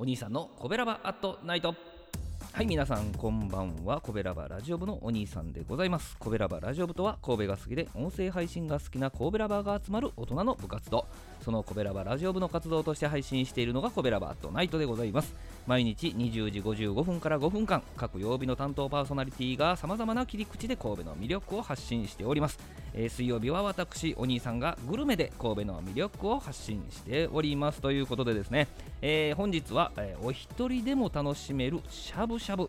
お兄さんのコベラバアットナイト。はい皆さんこんばんは。コベラバラジオ部のお兄さんでございます。コベラバラジオ部とは神戸が好きで音声配信が好きな神戸ラバーが集まる大人の部活動。そのコベラバラジオ部の活動として配信しているのがコベラバアットナイトでございます。毎日20時55分から5分間各曜日の担当パーソナリティがさまざまな切り口で神戸の魅力を発信しております、えー水曜日は私お兄さんがグルメで神戸の魅力を発信しておりますということでですね、えー本日は、えーお一人でも楽しめるしゃぶしゃぶ。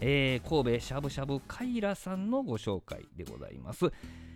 えー神戸しゃぶしゃぶカイラさんのご紹介でございます、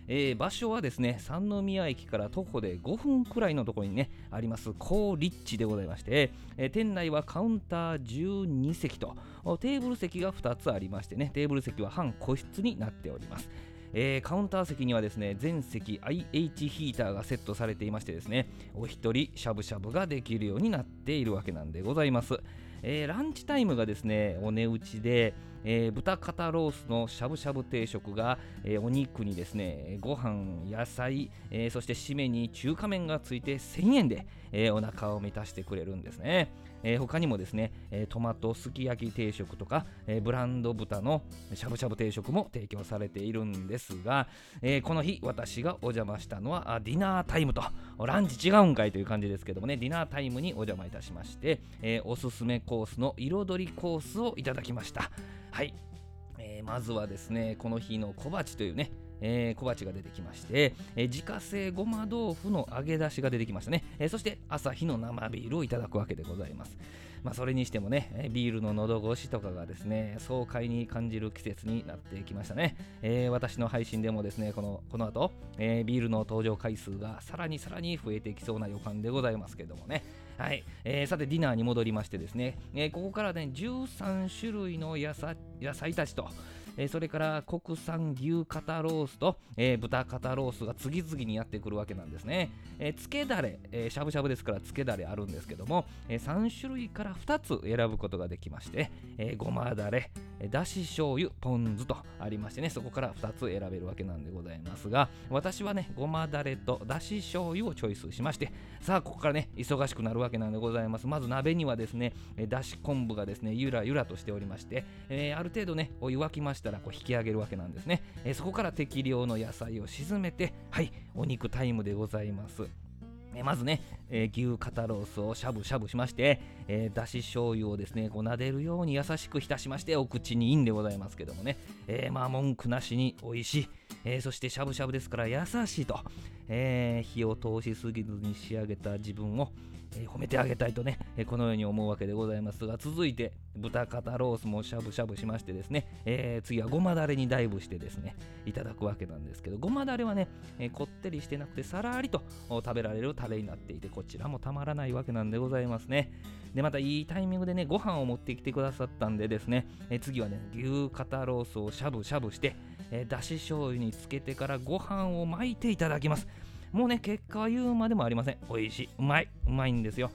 えー場所はですね三宮駅から徒歩で5分くらいのところにねあります高立地でございまして、えー店内はカウンター12席とテーブル席が2つありましてねテーブル席は半個室になっております。えーカウンター席にはですね全席 IH ヒーターがセットされていましてですねお一人しゃぶしゃぶができるようになっているわけなんでございます、えーランチタイムがですねお値打ちで、えー豚肩ロースのしゃぶしゃぶ定食が、えーお肉にですねご飯野菜、えーそして締めに中華麺がついて1000円で、えーお腹を満たしてくれるんですね、えー他にもですね、えートマトすき焼き定食とか、えーブランド豚のしゃぶしゃぶ定食も提供されているんですが、えーこの日私がお邪魔したのはディナータイムとランチ違うんかいという感じですけどもねディナータイムにお邪魔いたしまして、えーおすすめコースの彩りコースをいただきました。はい、えーまずはですねこの日の小鉢というねえー小鉢が出てきまして、えー自家製ごま豆腐の揚げ出しが出てきましたね、えーそして朝日の生ビールをいただくわけでございます。まあそれにしてもねビールの喉越しとかがですね爽快に感じる季節になってきましたね、え私の配信でもですねこのこの後、えビールの登場回数がさらにさらに増えてきそうな予感でございますけどもね。はい、えーさてディナーに戻りましてですね、えーここからね13種類の野菜野菜たちと。えーそれから国産牛肩ロースと、えー豚肩ロースが次々にやってくるわけなんですね。えー、つけだれ、えーしゃぶしゃぶですからつけだれあるんですけども、え3種類から2つ選ぶことができまして、えーごまだれ、だし醤油、ポン酢とありましてね、そこから2つ選べるわけなんでございますが、私はね、ごまだれとだし醤油をチョイスしまして、さあ、ここからね、忙しくなるわけなんでございます。まず鍋にはですね、だし昆布がですね、ゆらゆらとしておりまして、えーある程度ね、お湯沸きましたらこう引き上げるわけなんですね、えーそこから適量の野菜を沈めて、はい、お肉タイムでございます。えまずね、えー牛肩ロースをしゃぶしゃぶしまして、えーだし醤油をですねこう撫でるように優しく浸しましてお口にいいんでございますけどもね、えーまあ文句なしに美味しい、えそしてしゃぶしゃぶですから優しいと、えー火を通しすぎずに仕上げた自分を、えー褒めてあげたいとね、えーこのように思うわけでございますが続いて豚肩ロースもしゃぶしゃぶしましてですね、え次はごまだれにダイブしてですねいただくわけなんですけどごまだれはね、えこってりしてなくてさらりと食べられるタレになっていてこちらもたまらないわけなんでございますね。でまたいいタイミングでねご飯を持ってきてくださったんでですね、え次はね牛肩ロースをしゃぶしゃぶして、えーだし醤油につけてからご飯を巻いていただきます。もうね結果は言うまでもありません。美味しい。うまい。うまいんですよ。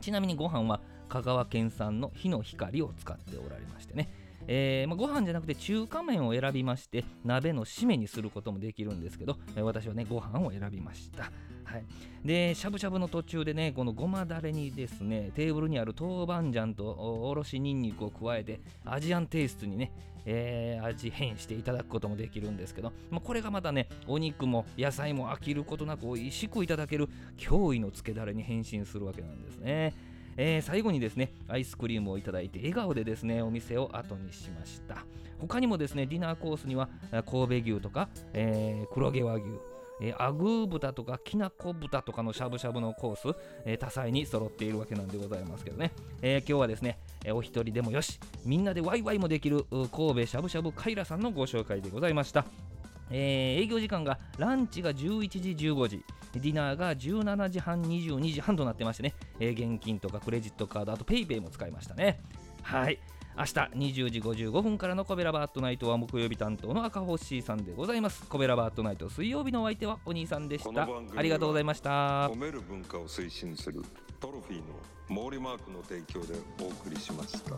ちなみにご飯は香川県産の火の光を使っておられましてね。えーまあ、ご飯じゃなくて中華麺を選びまして鍋の締めにすることもできるんですけど、えー私はねご飯を選びました。はい、でしゃぶしゃぶの途中でねこのごまだれにですねテーブルにある豆板醤とおろしにんにくを加えてアジアンテイストにね、えー味変していただくこともできるんですけど、まあ、これがまたねお肉も野菜も飽きることなく美味しくいただける驚異のつけだれに変身するわけなんですね。えー最後にですねアイスクリームをいただいて笑顔でですねお店を後にしました他にもですねディナーコースには神戸牛とか、えー黒毛和牛えーアグー豚とかきなこ豚とかのしゃぶしゃぶのコース、えー多彩に揃っているわけなんでございますけどね、えー今日はですね、えお一人でもよしみんなでワイワイもできる神戸しゃぶしゃぶカイラさんのご紹介でございました。えー営業時間がランチが11時15時ディナーが17時半22時半となってましてね、えー現金とかクレジットカードあと PayPay も使いましたね。はい。明日20時55分からのコベラバートナイトは木曜日担当の赤星さんでございます。コベラバートナイト水曜日のお相手はお兄さんでした。ありがとうございました。褒める文化を推進するトロフィーの毛利マークの提供でお送りしました。